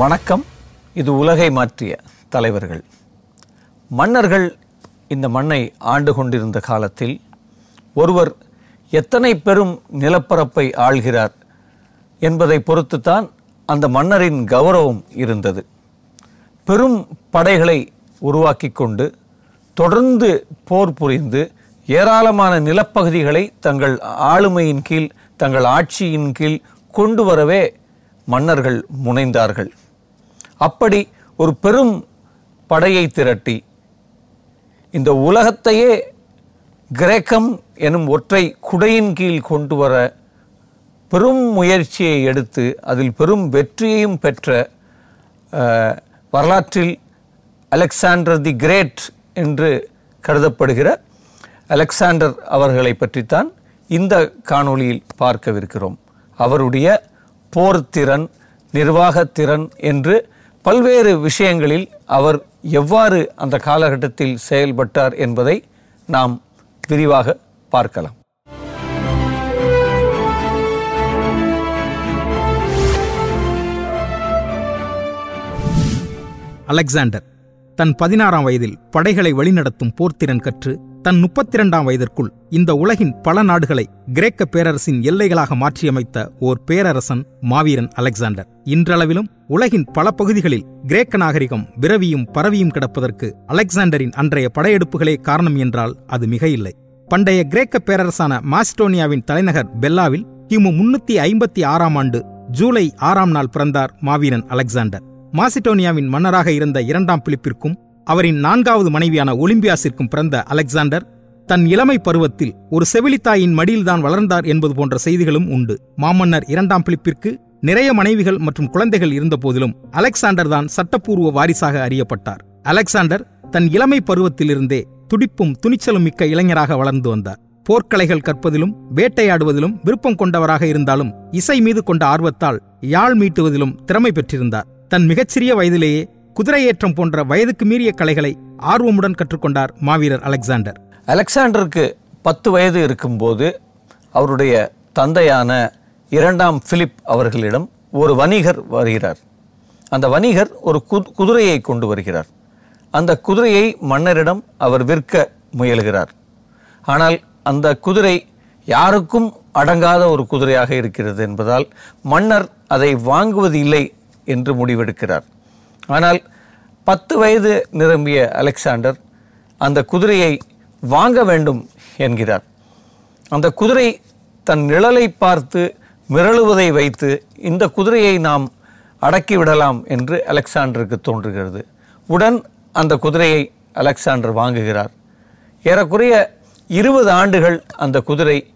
வணக்கம். இது உலகை மாற்றிய தலைவர்கள். மன்னர்கள் இந்த மண்ணை ஆண்டு கொண்டிருந்த காலத்தில் ஒருவர் எத்தனை பெரும் நிலப்பரப்பை ஆள்கிறார் என்பதை பொறுத்துத்தான் அந்த மன்னரின் கௌரவம் இருந்தது. பெரும் படைகளை உருவாக்கி கொண்டு தொடர்ந்து போர் புரிந்து ஏராளமான நிலப்பகுதிகளை தங்கள் ஆளுமையின் கீழ் தங்கள் ஆட்சியின் கீழ் கொண்டு வரவே மன்னர்கள் முனைந்தார்கள். அப்படி ஒரு பெரும் படையை திரட்டி இந்த உலகத்தையே கிரேக்கம் எனும் ஒற்றை குடையின் கீழ் கொண்டு வர பெரும் முயற்சியை எடுத்து அதில் பெரும் வெற்றியையும் பெற்ற வரலாற்றில் அலெக்சாண்டர் தி கிரேட் என்று கருதப்படுகிற அலெக்சாண்டர் அவர்களை பற்றித்தான் இந்த காணொளியில் பார்க்கவிருக்கிறோம். அவருடைய போர்த்திறன் நிர்வாகத்திறன் என்று பல்வேறு விஷயங்களில் அவர் எவ்வாறு அந்த காலகட்டத்தில் செயல்பட்டார் என்பதை நாம் விரிவாக பார்க்கலாம். அலெக்சாண்டர் தன் பதினாறாம் வயதில் படைகளை வழிநடத்தும் போர்த்திறன் கற்று தன் முப்பத்தி இரண்டாம் வயதிற்குள் இந்த உலகின் பல நாடுகளை கிரேக்க பேரரசின் எல்லைகளாக மாற்றியமைத்த ஓர் பேரரசன் மாவீரன் அலெக்சாண்டர். இன்றளவிலும் உலகின் பல பகுதிகளில் கிரேக்க நாகரிகம் விரவியும் பரவியும் கிடப்பதற்கு அலெக்சாண்டரின் அன்றைய படையெடுப்புகளே காரணம் என்றால் அது மிக இல்லை பண்டைய கிரேக்க பேரரசான மாஸ்டோனியாவின் தலைநகர் பெல்லாவில் கிமு முன்னூத்தி ஐம்பத்தி ஆறாம் ஆண்டு ஜூலை ஆறாம் நாள் பிறந்தார் மாவீரன் அலெக்சாண்டர். மாசிடோனியாவின் மன்னராக இருந்த இரண்டாம் பிலிப்பிற்கும் அவரின் நான்காவது மனைவியான ஒலிம்பியாஸிற்கும் பிறந்த அலெக்சாண்டர் தன் இளமை பருவத்தில் ஒரு செவிலித்தாயின் மடியில்தான் வளர்ந்தார் என்பது போன்ற செய்திகளும் உண்டு. மாமன்னர் இரண்டாம் பிலிப்பிற்கு நிறைய மனைவிகள் மற்றும் குழந்தைகள் இருந்தபோதிலும் அலெக்சாண்டர் தான் சட்டப்பூர்வ வாரிசாக அறியப்பட்டார். அலெக்சாண்டர் தன் இளமை பருவத்திலிருந்தே துடிப்பும் துணிச்சலும் மிக்க இளைஞராக வளர்ந்து வந்தார். போர்க்கலைகள் கற்பதிலும் வேட்டையாடுவதிலும் விருப்பம் கொண்டவராக இருந்தாலும் இசை மீது கொண்ட ஆர்வத்தால் யாழ் மீட்டுவதிலும் திறமை பெற்றிருந்தார். தன் மிகச்சிறிய வயதிலேயே குதிரையேற்றம் போன்ற வயதுக்கு மீறிய கலைகளை ஆர்வமுடன் கற்றுக்கொண்டார் மாவீரர் அலெக்சாண்டர். அலெக்சாண்டருக்கு பத்து வயது இருக்கும்போது அவருடைய தந்தையான இரண்டாம் பிலிப் அவர்களிடம் ஒரு வணிகர் வருகிறார். அந்த வணிகர் ஒரு குதிரையை கொண்டு வருகிறார். அந்த குதிரையை மன்னரிடம் அவர் விற்க முயலுகிறார். ஆனால் அந்த குதிரை யாருக்கும் அடங்காத ஒரு குதிரையாக இருக்கிறது என்பதால் மன்னர் அதை வாங்குவது இல்லை என்று முடிவெடுக்கிறார். ஆனால் பத்து வயது நிரம்பிய அலெக்சாண்டர் அந்த குதிரையை வாங்க வேண்டும் என்கிறார். அந்த குதிரை தன் நிழலை பார்த்து மிரளுவதை வைத்து இந்த குதிரையை நாம் அடக்கிவிடலாம் என்று அலெக்சாண்டருக்கு தோன்றுகிறது. உடன் அந்த குதிரையை அலெக்சாண்டர் வாங்குகிறார். ஏறக்குறைய இருபது ஆண்டுகள் அந்த குதிரை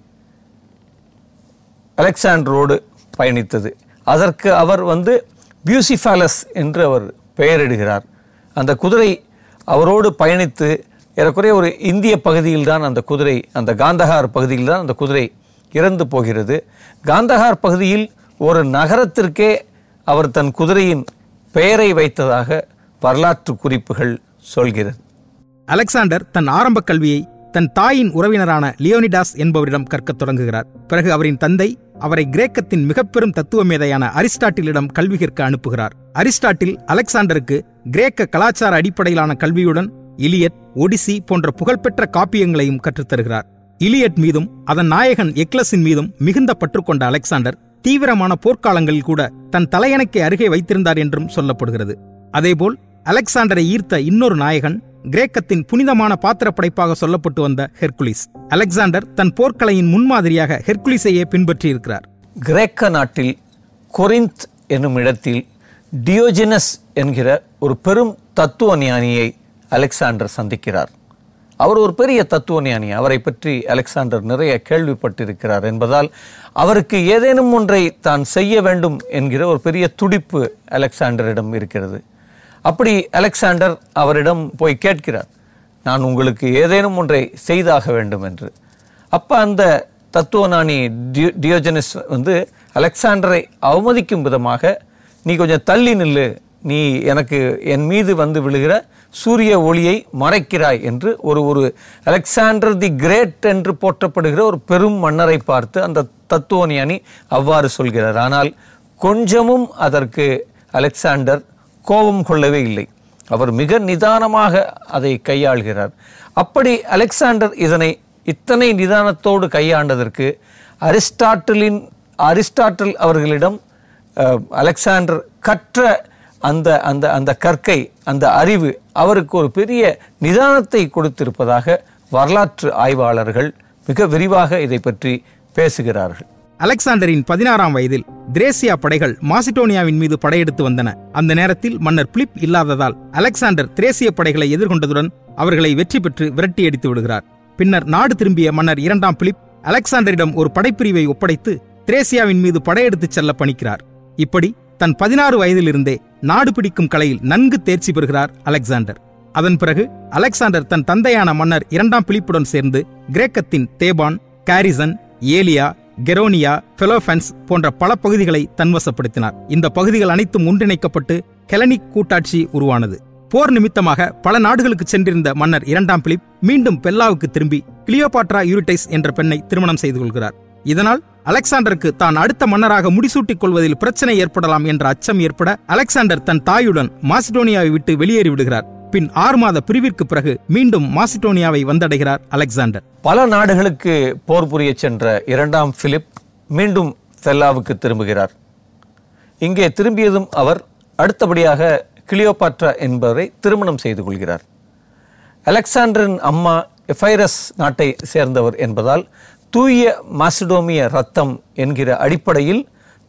அலெக்சாண்டரோடு பயணித்தது. அதற்கு அவர் வந்து பியூசிஃபாலஸ் என்று அவர் பெயரிடுகிறார். அந்த குதிரை அவரோடு பயணித்து ஏறக்குறைய ஒரு இந்திய பகுதியில் தான் அந்த குதிரை அந்த காந்தஹார் பகுதியில் தான் அந்த குதிரை இறந்து போகிறது. காந்தஹார் பகுதியில் ஒரு நகரத்திற்கே அவர் தன் குதிரையின் பெயரை வைத்ததாக வரலாற்று குறிப்புகள் சொல்கிறது. அலெக்சாண்டர் தன் ஆரம்ப கல்வியை தன் தாயின் உறவினரான லியோனிடாஸ் என்பவரிடம் கற்கத் தொடங்குகிறார். பிறகு அவரின் தந்தை அவரை கிரேக்கத்தின் மிகப்பெரும் தத்துவ மேதையான அரிஸ்டாட்டிலிடம் கல்வி கற்க அனுப்புகிறார். அரிஸ்டாட்டில் அலெக்சாண்டருக்கு கிரேக்க கலாச்சார அடிப்படையிலான கல்வியுடன் இலியட் ஒடிசி போன்ற புகழ்பெற்ற காப்பியங்களையும் கற்றுத்தருகிறார். இலியட் மீதும் அதன் நாயகன் எக்லஸின் மீதும் மிகுந்த பற்று கொண்ட அலெக்சாண்டர் தீவிரமான போர்க்காலங்களில் கூட தன் தலையணைக்கு அருகே வைத்திருந்தார் என்றும் சொல்லப்படுகிறது. அதேபோல் அலெக்சாண்டரை ஈர்த்த இன்னொரு நாயகன் கிரேக்கத்தின் புனிதமான பாத்திர படைப்பாக சொல்லப்பட்டு வந்த ஹெர்குலிஸ் அலெக்சாண்டர் தன் போர்க்கலையின் முன்மாதிரியாக ஹெர்குலிஸையே பின்பற்றியிருக்கிறார். கிரேக்க நாட்டில் கொரிந்த் என்னும் இடத்தில் டியோஜினஸ் என்கிற ஒரு பெரும் தத்துவ ஞானியை அலெக்சாண்டர் சந்திக்கிறார். அவர் ஒரு பெரிய தத்துவ ஞானி அவரை பற்றி அலெக்சாண்டர் நிறைய கேள்விப்பட்டிருக்கிறார் என்பதால் அவருக்கு ஏதேனும் ஒன்றை தான் செய்ய வேண்டும் என்கிற ஒரு பெரிய துடிப்பு அலெக்சாண்டரிடம் இருக்கிறது. அப்படி அலெக்சாண்டர் அவரிடம் போய் கேட்கிறார் நான் உங்களுக்கு ஏதேனும் ஒன்றை செய்தாக வேண்டும் என்று. அப்போ அந்த தத்துவஞானி டியோ டியோஜனஸ் வந்து அலெக்சாண்டரை அவமதிக்கும் விதமாக நீ கொஞ்சம் தள்ளி நில்லு. நீ எனக்கு என் மீது வந்து விழுகிற சூரிய ஒளியை மறைக்கிறாய் என்று ஒரு ஒரு அலெக்சாண்டர் தி கிரேட் என்று போற்றப்படுகிற ஒரு பெரும் மன்னரை பார்த்து அந்த தத்துவஞானி அவ்வாறு சொல்கிறார். ஆனால் கொஞ்சமும் அதற்கு அலெக்சாண்டர் கோபம் கொள்ளவே இல்லை. அவர் மிக நிதானமாக அதை கையாள்கிறார். அப்படி அலெக்சாண்டர் இதனை இத்தனை நிதானத்தோடு கையாண்டதற்கு அரிஸ்டாட்டிலின் அரிஸ்டாட்டில் அவர்களிடம் அஹ், அலெக்சாண்டர் கற்ற அந்த அந்த அந்த கற்கை அந்த அறிவு அவருக்கு ஒரு பெரிய நிதானத்தை கொடுத்திருப்பதாக வரலாற்று ஆய்வாளர்கள் மிக விரிவாக இதை பற்றி பேசுகிறார்கள். அலெக்சாண்டரின் பதினாறாம் வயதில் திரேசியா படைகள் மாசிடோனியாவின் மீது படையெடுத்து வந்தன. அந்த நேரத்தில் மன்னர் பிலிப் இல்லாததால் அலெக்சாண்டர் திரேசிய படைகளை எதிர்கொண்டதுடன் அவர்களை வெற்றி பெற்று விரட்டி அடித்து விடுகிறார். பின்னர் நாடு திரும்பிய மன்னர் இரண்டாம் பிலிப் அலெக்சாண்டரிடம் ஒரு படைப்பிரிவை ஒப்படைத்து திரேசியாவின் மீது படையெடுத்துச் செல்ல பணிக்கிறார். இப்படி தன் பதினாறு வயதிலிருந்தே நாடு பிடிக்கும் கலையில் நன்கு தேர்ச்சி பெறுகிறார் அலெக்சாண்டர். அதன் பிறகு அலெக்சாண்டர் தன் தந்தையான மன்னர் இரண்டாம் பிலிப்புடன் சேர்ந்து கிரேக்கத்தின் தேபான் காரிசன் ஏலியா கெரோனியா பெலோபென்ஸ் போன்ற பல பகுதிகளை தன்வசப்படுத்தினார். இந்த பகுதிகள் அனைத்தும் ஒன்றிணைக்கப்பட்டு ஹெலனிக் கூட்டாட்சி உருவானது. போர் நிமித்தமாக பல நாடுகளுக்கு சென்றிருந்த மன்னர் இரண்டாம் பிலிப் மீண்டும் பெல்லாவுக்கு திரும்பி கிளியோபாட்ரா யூரிட்டைஸ் என்ற பெண்ணை திருமணம் செய்து கொள்கிறார். இதனால் அலெக்சாண்டருக்கு தான் அடுத்த மன்னராக முடிசூட்டிக் கொள்வதில் பிரச்சனை ஏற்படலாம் என்ற அச்சம் ஏற்பட அலெக்சாண்டர் தன் தாயுடன் மாசிடோனியாவை விட்டு வெளியேறி விடுகிறார் பின் ஆறு மாத பிரிவிற்கு பிறகு மீண்டும் மாசிடோனியாவை வந்தடைகிறார் அலெக்சாண்டர். பல நாடுகளுக்கு போர் புரிய சென்ற இரண்டாம் பிலிப் மீண்டும் செல்லாவுக்கு திரும்புகிறார். இங்கே திரும்பியதும் அவர் அடுத்தபடியாக கிளியோபாட்ரா என்பவரை திருமணம் செய்து கொள்கிறார். அலெக்சாண்டரின் அம்மா எஃபைரஸ் நாட்டை சேர்ந்தவர் என்பதால் தூய மாசிடோமிய ரத்தம் என்கிற அடிப்படையில்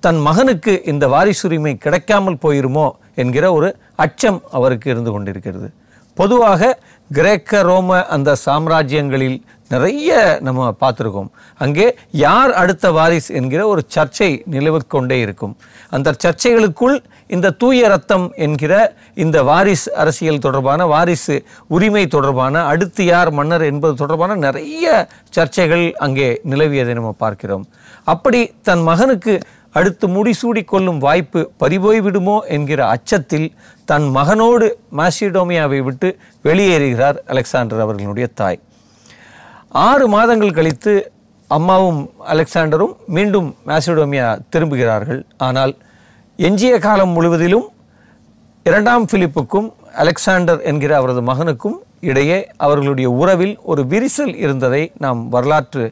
தன் மகனுக்கு இந்த வாரிசுரிமை கிடைக்காமல் போயிருமோ என்கிற ஒரு அச்சம் அவருக்கு இருந்து கொண்டிருக்கிறது. பொதுவாக கிரேக்க ரோம அந்த சாம்ராஜ்யங்களில் நிறைய நம்ம பார்த்துருக்கோம். அங்கே யார் அடுத்த வாரிஸ் என்கிற ஒரு சர்ச்சை நிலவிக்கொண்டே இருக்கும். அந்த சர்ச்சைகளுக்குள் இந்த தூய ரத்தம் என்கிற இந்த வாரிஸ் அரசியல் தொடர்பான வாரிசு உரிமை தொடர்பான அடுத்து யார் மன்னர் என்பது தொடர்பான நிறைய சர்ச்சைகள் அங்கே நிலவியதை நம்ம பார்க்கிறோம். அப்படி தன் மகனுக்கு அடுத்து முடிசூடி கொள்ளும் வாய்ப்பு பறிபோய்விடுமோ என்கிற அச்சத்தில் தன் மகனோடு மாசிடோமியாவை விட்டு வெளியேறுகிறார் அலெக்சாண்டர் அவர்களுடைய தாய். ஆறு மாதங்கள் கழித்து அம்மாவும் அலெக்சாண்டரும் மீண்டும் மாசிடோமியா திரும்புகிறார்கள். ஆனால் எஞ்சிய காலம் முழுவதிலும் இரண்டாம் பிலிப்புக்கும் அலெக்சாண்டர் என்கிற அவரது மகனுக்கும் இடையே அவர்களுடைய உறவில் ஒரு விரிசல் இருந்ததை நாம் வரலாற்று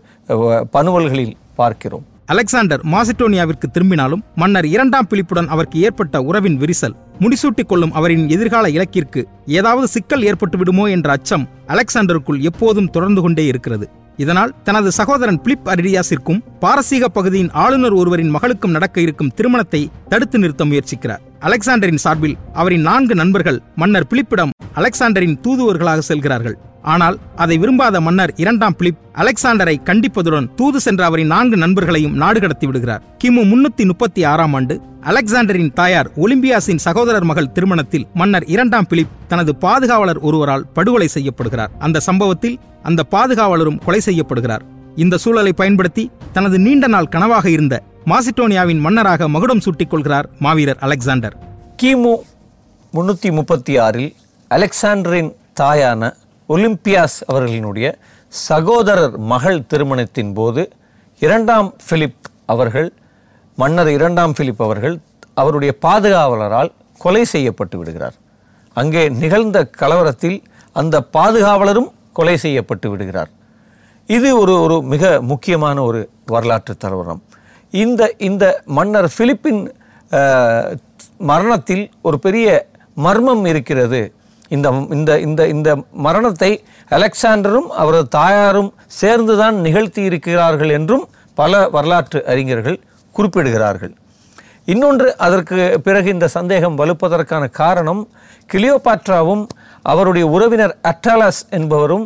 பனுவல்களில் பார்க்கிறோம். அலெக்சாண்டர் மாசிடோனியாவிற்கு திரும்பினாலும் மன்னர் இரண்டாம் பிலிப்புடன் அவருக்கு ஏற்பட்ட உறவின் விரிசல் முடிசூட்டிக் கொள்ளும் அவரின் எதிர்கால இலக்கிற்கு ஏதாவது சிக்கல் ஏற்பட்டு விடுமோ என்ற அச்சம் அலெக்சாண்டருக்குள் எப்போதும் தொடர்ந்து கொண்டே இருக்கிறது. இதனால் தனது சகோதரன் பிலிப் அரிடியாஸிற்கும் பாரசீக பகுதியின் ஆளுநர் ஒருவரின் மகளுக்கும் நடக்க இருக்கும் திருமணத்தை தடுத்து நிறுத்த முயற்சிக்கிறார். அலெக்சாண்டரின் சார்பில் அவரின் நான்கு நண்பர்கள் மன்னர் பிலிப்பிடம் அலெக்சாண்டரின் தூதுவர்களாக செல்கிறார்கள். ஆனால் அதை விரும்பாத மன்னர் இரண்டாம் பிலிப் அலெக்சாண்டரை கண்டிப்பதுடன் தூது சென்ற அவரின் நான்கு நண்பர்களையும் நாடு கடத்தி விடுகிறார். கிமு முன்னூத்தி முப்பத்தி ஆறாம் ஆண்டு அலெக்சாண்டரின் தாயார் ஒலிம்பியாஸின் சகோதரர் மகள் திருமணத்தில் மன்னர் இரண்டாம் பிலிப் தனது பாதுகாவலர் ஒருவரால் படுகொலை செய்யப்படுகிறார். அந்த சம்பவத்தில் அந்த பாதுகாவலரும் கொலை செய்யப்படுகிறார். இந்த சூழலை பயன்படுத்தி தனது நீண்ட நாள் கனவாக இருந்த மாசிடோனியாவின் மன்னராக மகுடம் சூட்டிக் கொள்கிறார் மாவீரர் அலெக்சாண்டர். கிமு முன்னூற்றி முப்பத்தி ஆறில் அலெக்சாண்டரின் தாயான ஒலிம்பியாஸ் அவர்களினுடைய சகோதரர் மகள் திருமணத்தின் போது இரண்டாம் பிலிப் அவர்கள் மன்னர் இரண்டாம் பிலிப் அவர்கள் அவருடைய பாதுகாவலரால் கொலை செய்யப்பட்டு விடுகிறார். அங்கே நிகழ்ந்த கலவரத்தில் அந்த பாதுகாவலரும் கொலை செய்யப்பட்டு விடுகிறார். இது ஒரு ஒரு மிக முக்கியமான ஒரு வரலாற்று தலவரம் இந்த இந்த மன்னர் பிலிப்பின் மரணத்தில் ஒரு பெரிய மர்மம் இருக்கிறது. இந்த இந்த இந்த இந்த மரணத்தை அலெக்சாண்டரும் அவரது தாயாரும் சேர்ந்துதான் நிகழ்த்தி இருக்கிறார்கள் என்றும் பல வரலாற்று அறிஞர்கள் குறிப்பிடுகிறார்கள். இன்னொன்று அதற்கு பிறகு இந்த சந்தேகம் வலுப்பதற்கான காரணம் கிளியோபாட்ராவும் அவருடைய உறவினர் அட்டாலஸ் என்பவரும்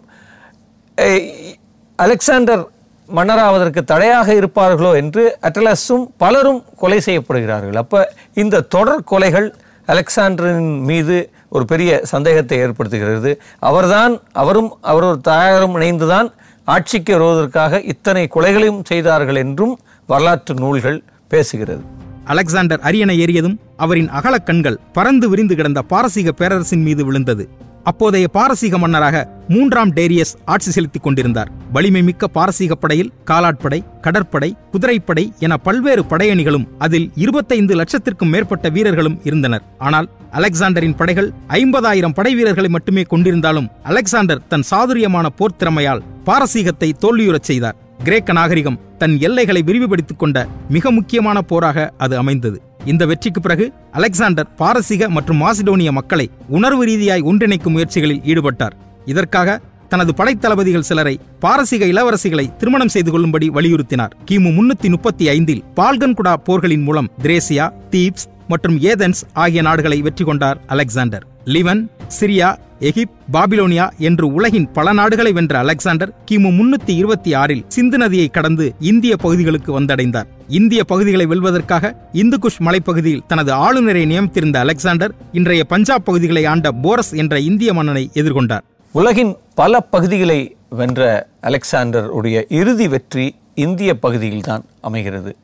அலெக்சாண்டர் மன்னராவதற்கு தடையாக இருப்பார்களோ? என்று அட்டலஸும் பலரும் கொலை செய்யப்படுகிறார்கள். அப்போ இந்த தொடர் கொலைகள் அலெக்சாண்டரின் மீது ஒரு பெரிய சந்தேகத்தை ஏற்படுத்துகிறது. அவர்தான் அவரும் அவரோட தாயாரும் இணைந்துதான் ஆட்சிக்கு வருவதற்காக இத்தனை கொலைகளையும் செய்தார்கள் என்றும் வரலாற்று நூல்கள் பேசுகிறது. அலெக்சாண்டர் அரியணை ஏறியதும் அவரின் அகலக் கண்கள் பறந்து விரிந்து கிடந்த பாரசீக பேரரசின் மீது விழுந்தது. அப்போதைய பாரசீக மன்னராக மூன்றாம் டேரியஸ் ஆட்சி செலுத்திக் கொண்டிருந்தார். வலிமை மிக்க பாரசீக படையில் காலாட்படை கடற்படை குதிரைப்படை என பல்வேறு படையணிகளும் அதில் இருபத்தைந்து லட்சத்திற்கும் மேற்பட்ட வீரர்களும் இருந்தனர். ஆனால் அலெக்சாண்டரின் படைகள் ஐம்பதாயிரம் படை வீரர்களை மட்டுமே கொண்டிருந்தாலும் அலெக்சாண்டர் தன் சாதுரியமான போர் திறமையால் பாரசீகத்தை தோல்வியுறச் செய்தார். கிரேக்க நாகரிகம் தன் எல்லைகளை விரிவுபடுத்திக் கொண்ட மிக முக்கியமான போராக அது அமைந்தது. இந்த வெற்றிக்கு பிறகு அலெக்சாண்டர் பாரசீக மற்றும் மாசிடோனிய மக்களை உணர்வு ரீதியாய் ஒன்றிணைக்கும் முயற்சிகளில் ஈடுபட்டார். இதற்காக தனது படைத்தளபதிகள் சிலரை பாரசீக இளவரசிகளை திருமணம் செய்து கொள்ளும்படி வலியுறுத்தினார். கிமு முன்னூத்தி முப்பத்தி ஐந்தில் பால்கன்குடா போர்களின் மூலம் திரேசியா தீப்ஸ் மற்றும் ஏதென்ஸ் ஆகிய நாடுகளை வெற்றி கொண்டார் அலெக்சாண்டர். லிவன் சிரியா எகிப்த் பாபிலோனியா என்று உலகின் பல நாடுகளை வென்ற அலெக்சாண்டர் கிமு முன்னூத்தி இருபத்தி ஆறில் சிந்து நதியை கடந்து இந்திய பகுதிகளுக்கு வந்தடைந்தார். இந்திய பகுதிகளை வெல்வதற்காக இந்துகுஷ் மலைப்பகுதியில் தனது ஆளுநரை நியமித்திருந்த அலெக்சாண்டர் இன்றைய பஞ்சாப் பகுதிகளை ஆண்ட போரஸ் என்ற இந்திய மன்னனை எதிர்கொண்டார். உலகின் பல பகுதிகளை வென்ற அலெக்சாண்டர் உடைய இறுதி வெற்றி இந்திய பகுதியில்தான் அமைகிறது.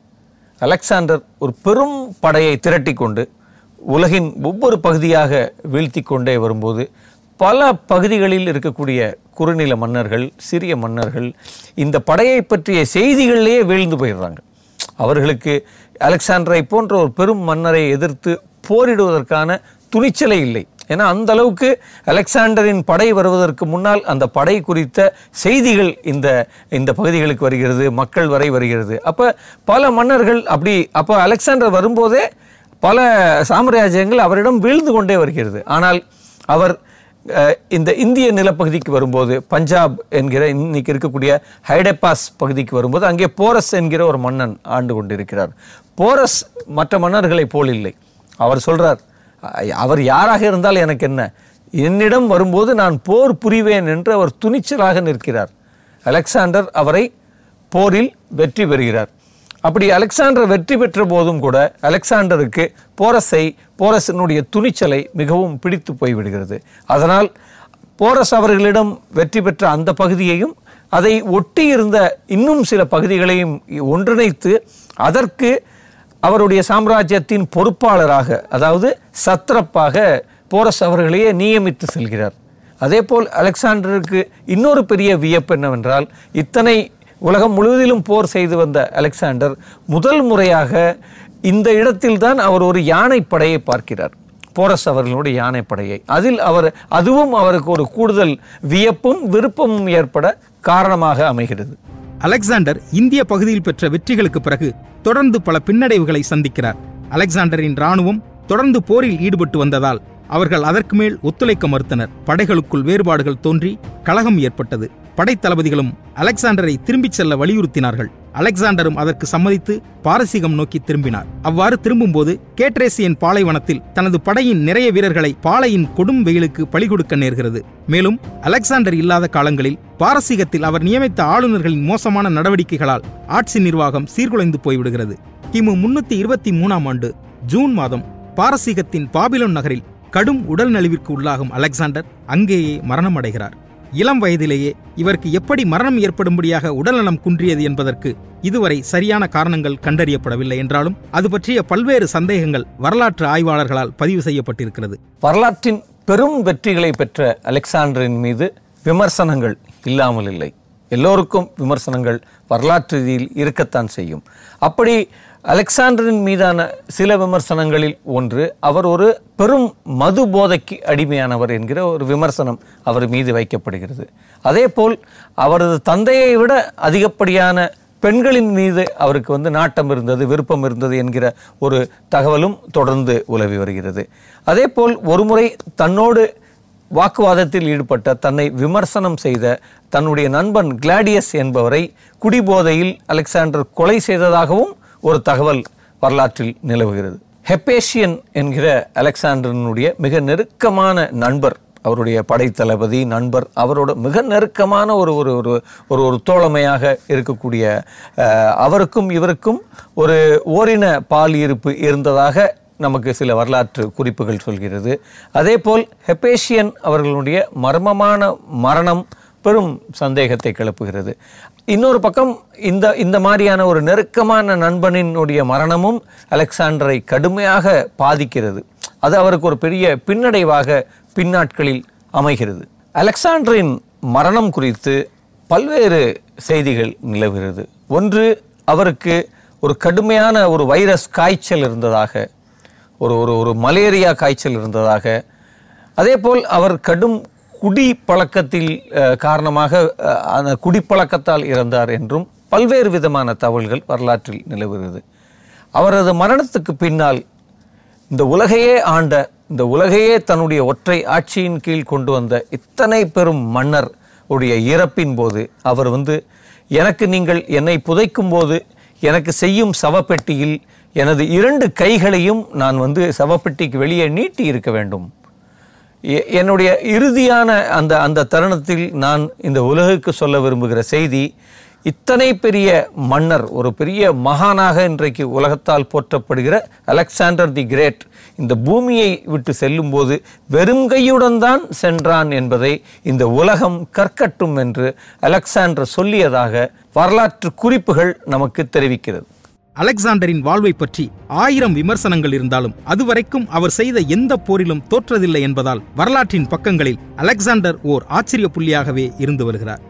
அலெக்சாண்டர் ஒரு பெரும் படையை திரட்டி கொண்டு உலகின் ஒவ்வொரு பகுதியாக வீழ்த்தி கொண்டே வரும்போது பல பகுதிகளில் இருக்கக்கூடிய குறுநில மன்னர்கள் சிறிய மன்னர்கள் இந்த படையை பற்றிய செய்திகளிலேயே வீழ்ந்து போயிடுறாங்க. அவர்களுக்கு அலெக்சாண்டரை போன்ற ஒரு பெரும் மன்னரை எதிர்த்து போரிடுவதற்கான துணிச்சலே இல்லை. ஏன்னா அந்த அளவுக்கு அலெக்சாண்டரின் படை வருவதற்கு முன்னால் அந்த படை குறித்த செய்திகள் இந்த இந்த பகுதிகளுக்கு வருகிறது மக்கள் வரை வருகிறது. அப்போ பல மன்னர்கள் அப்படி அப்போ அலெக்சாண்டர் வரும்போதே பல சாம்ராஜ்யங்கள் அவரிடம் வீழ்ந்து கொண்டே வருகிறது. ஆனால் அவர் இந்த இந்திய நிலப்பகுதிக்கு வரும்போது பஞ்சாப் என்கிற இன்னைக்கு இருக்கக்கூடிய ஹைடெபாஸ் பகுதிக்கு வரும்போது அங்கே போரஸ் என்கிற ஒரு மன்னன் ஆண்டு கொண்டிருக்கிறார். போரஸ் மற்ற மன்னர்களைப் போல் இல்லை. அவர் சொல்கிறார் அவர் யாராக இருந்தால் எனக்கு என்ன? என்னிடம் வரும்போது நான் போர் புரிவேன் என்று அவர் துணிச்சலாக நிற்கிறார். அலெக்சாண்டர் அவரை போரில் வெற்றி பெறுகிறார். அப்படி அலெக்சாண்டர் வெற்றி பெற்ற போதும் கூட அலெக்சாண்டருக்கு போரஸை போரஸினுடைய துணிச்சலை மிகவும் பிடித்து போய்விடுகிறது. அதனால் போரஸ் அவர்களிடம் வெற்றி பெற்ற அந்த பகுதியையும் அதை ஒட்டி இருந்த இன்னும் சில பகுதிகளையும் ஒன்றிணைத்து அதற்கு அவருடைய சாம்ராஜ்யத்தின் பொறுப்பாளராக அதாவது சத்ரப்பாக போரஸ் அவர்களையே நியமித்து செல்கிறார். அதேபோல் அலெக்சாண்டருக்கு இன்னொரு பெரிய வியப்பு என்னவென்றால் இத்தனை உலகம் முழுவதிலும் போர் செய்து வந்த அலெக்சாண்டர் முதல் முறையாக இந்த இடத்தில்தான் அவர் ஒரு யானைப்படையை பார்க்கிறார். போரஸ் அவர்களுடைய யானைப்படையை. அதில் அவர் அதுவும் அவருக்கு ஒரு கூடுதல் வியப்பும் விருப்பமும் ஏற்பட காரணமாக அமைகிறது. அலெக்சாண்டர் இந்திய பகுதியில் பெற்ற வெற்றிகளுக்கு பிறகு தொடர்ந்து பல பின்னடைவுகளை சந்திக்கிறார். அலெக்சாண்டரின் ராணுவம் தொடர்ந்து போரில் ஈடுபட்டு வந்ததால் அவர்கள் அதற்கு மேல் ஒத்துழைக்க மறுத்தனர். படைகளுக்குள் வேறுபாடுகள் தோன்றி கலகம் ஏற்பட்டது. படைத்தளபதிகளும் அலெக்சாண்டரை திரும்பிச் செல்ல வலியுறுத்தினார்கள். அலெக்சாண்டரும் அதற்கு சம்மதித்து பாரசீகம் நோக்கி திரும்பினார். அவ்வாறு திரும்பும்போது கேட்ரேசியன் பாலைவனத்தில் தனது படையின் நிறைய வீரர்களை பாலையின் கொடும் வெயிலுக்கு பலிகொடுக்க நேர்கிறது. மேலும் அலெக்சாண்டர் இல்லாத காலங்களில் பாரசீகத்தில் அவர் நியமித்த ஆளுநர்களின் மோசமான நடவடிக்கைகளால் ஆட்சி நிர்வாகம் சீர்குலைந்து போய்விடுகிறது. கிமு முன்னூத்தி இருபத்தி மூணாம் ஆண்டு ஜூன் மாதம் பாரசீகத்தின் பாபிலோன் நகரில் கடும் உடல் நலிவிற்கு உள்ளாகும் அலெக்சாண்டர் அங்கேயே மரணம் அடைகிறார் இளம் வயதிலேயே இவருக்கு எப்படி மரணம் ஏற்படும்படியாக உடல்நலம் குன்றியது என்பதற்கு இதுவரை சரியான காரணங்கள் கண்டறியப்படவில்லை என்றாலும் அது பற்றிய பல்வேறு சந்தேகங்கள் வரலாற்று ஆய்வாளர்களால் பதிவு செய்யப்பட்டிருக்கிறது. வரலாற்றின் பெரும் வெற்றிகளை பெற்ற அலெக்சாண்டரின் மீது விமர்சனங்கள் இல்லாமல் இல்லை. எல்லோருக்கும் விமர்சனங்கள் வரலாற்று ரீதியில் இருக்கத்தான் செய்யும். அப்படி அலெக்சாண்டரின் மீதான சில விமர்சனங்களில் ஒன்று அவர் ஒரு பெரும் மது போதைக்கு அடிமையானவர் என்கிற ஒரு விமர்சனம் அவர் மீது வைக்கப்படுகிறது. அதேபோல் அவரது தந்தையை விட அதிகப்படியான பெண்களின் மீது அவருக்கு வந்து நாட்டம் இருந்தது விருப்பம் இருந்தது என்கிற ஒரு தகவலும் தொடர்ந்து உலவி வருகிறது. அதேபோல் ஒருமுறை தன்னோடு வாக்குவாதத்தில் ஈடுபட்ட தன்னை விமர்சனம் செய்த தன்னுடைய நண்பன் கிளாடியஸ் என்பவரை குடிபோதையில் அலெக்சாண்டர் கொலை செய்ததாகவும் ஒரு தகவல் வரலாற்றில் நிலவுகிறது. ஹெப்பேஷியன் என்கிற அலெக்சாண்டரனுடைய மிக நெருக்கமான நண்பர் அவருடைய படைத்தளபதி நண்பர் அவரோட மிக நெருக்கமான ஒரு ஒரு ஒரு ஒரு ஒரு தோழமையாக இருக்கக்கூடிய அவருக்கும் இவருக்கும் ஒரு ஓரின பால் இருப்பு இருந்ததாக நமக்கு சில வரலாற்று குறிப்புகள் சொல்கிறது. அதேபோல் ஹெப்பேஷியன் அவர்களுடைய மர்மமான மரணம் பெரும் சந்தேகத்தை கிளப்புகிறது. இன்னொரு பக்கம் இந்த இந்த மாதிரியான ஒரு நெருக்கமான நண்பனினுடைய மரணமும் அலெக்சாண்டரை கடுமையாக பாதிக்கிறது. அது அவருக்கு ஒரு பெரிய பின்னடைவாக பின்னாட்களில் அமைகிறது. அலெக்சாண்டரின் மரணம் குறித்து பல்வேறு செய்திகள் நிலவுகிறது. ஒன்று அவருக்கு ஒரு கடுமையான ஒரு வைரஸ் காய்ச்சல் இருந்ததாக ஒரு ஒரு ஒரு மலேரியா காய்ச்சல் இருந்ததாக. அதே போல் அவர் கடும் குடி பழக்கத்தில் காரணமாக அந்த குடிப்பழக்கத்தால் இறந்தார் என்றும் பல்வேறு விதமான தகவல்கள் வரலாற்றில் நிலவுகிறது. அவரது மரணத்துக்கு பின்னால் இந்த உலகையே ஆண்ட இந்த உலகையே தன்னுடைய ஒற்றை ஆட்சியின் கீழ் கொண்டு வந்த இத்தனை பெரும் மன்னர் உடைய இறப்பின் போது அவர் வந்து எனக்கு நீங்கள் என்னை புதைக்கும் போது எனக்கு செய்யும் சவப்பெட்டியில் எனது இரண்டு கைகளையும் நான் வந்து சவப்பெட்டிக்கு வெளியே நீட்டி இருக்க வேண்டும். என்னுடைய இறுதியான அந்த அந்த தருணத்தில் நான் இந்த உலகுக்கு சொல்ல விரும்புகிற செய்தி இத்தனை பெரிய மன்னர் ஒரு பெரிய மகானாக இன்றைக்கு உலகத்தால் போற்றப்படுகிற அலெக்சாண்டர் தி கிரேட் இந்த பூமியை விட்டு செல்லும்போது வெறும் கையுடன் தான் சென்றான் என்பதை இந்த உலகம் கற்கட்டும் என்று அலெக்சாண்டர் சொல்லியதாக வரலாற்று குறிப்புகள் நமக்கு தெரிவிக்கிறது. அலெக்சாண்டரின் வாழ்வை பற்றி ஆயிரம் விமர்சனங்கள் இருந்தாலும் அதுவரைக்கும் அவர் செய்த எந்த போரிலும் தோற்றதில்லை என்பதால் வரலாற்றின் பக்கங்களில் அலெக்சாண்டர் ஓர் ஆச்சரிய புள்ளியாகவே இருந்து வருகிறார்.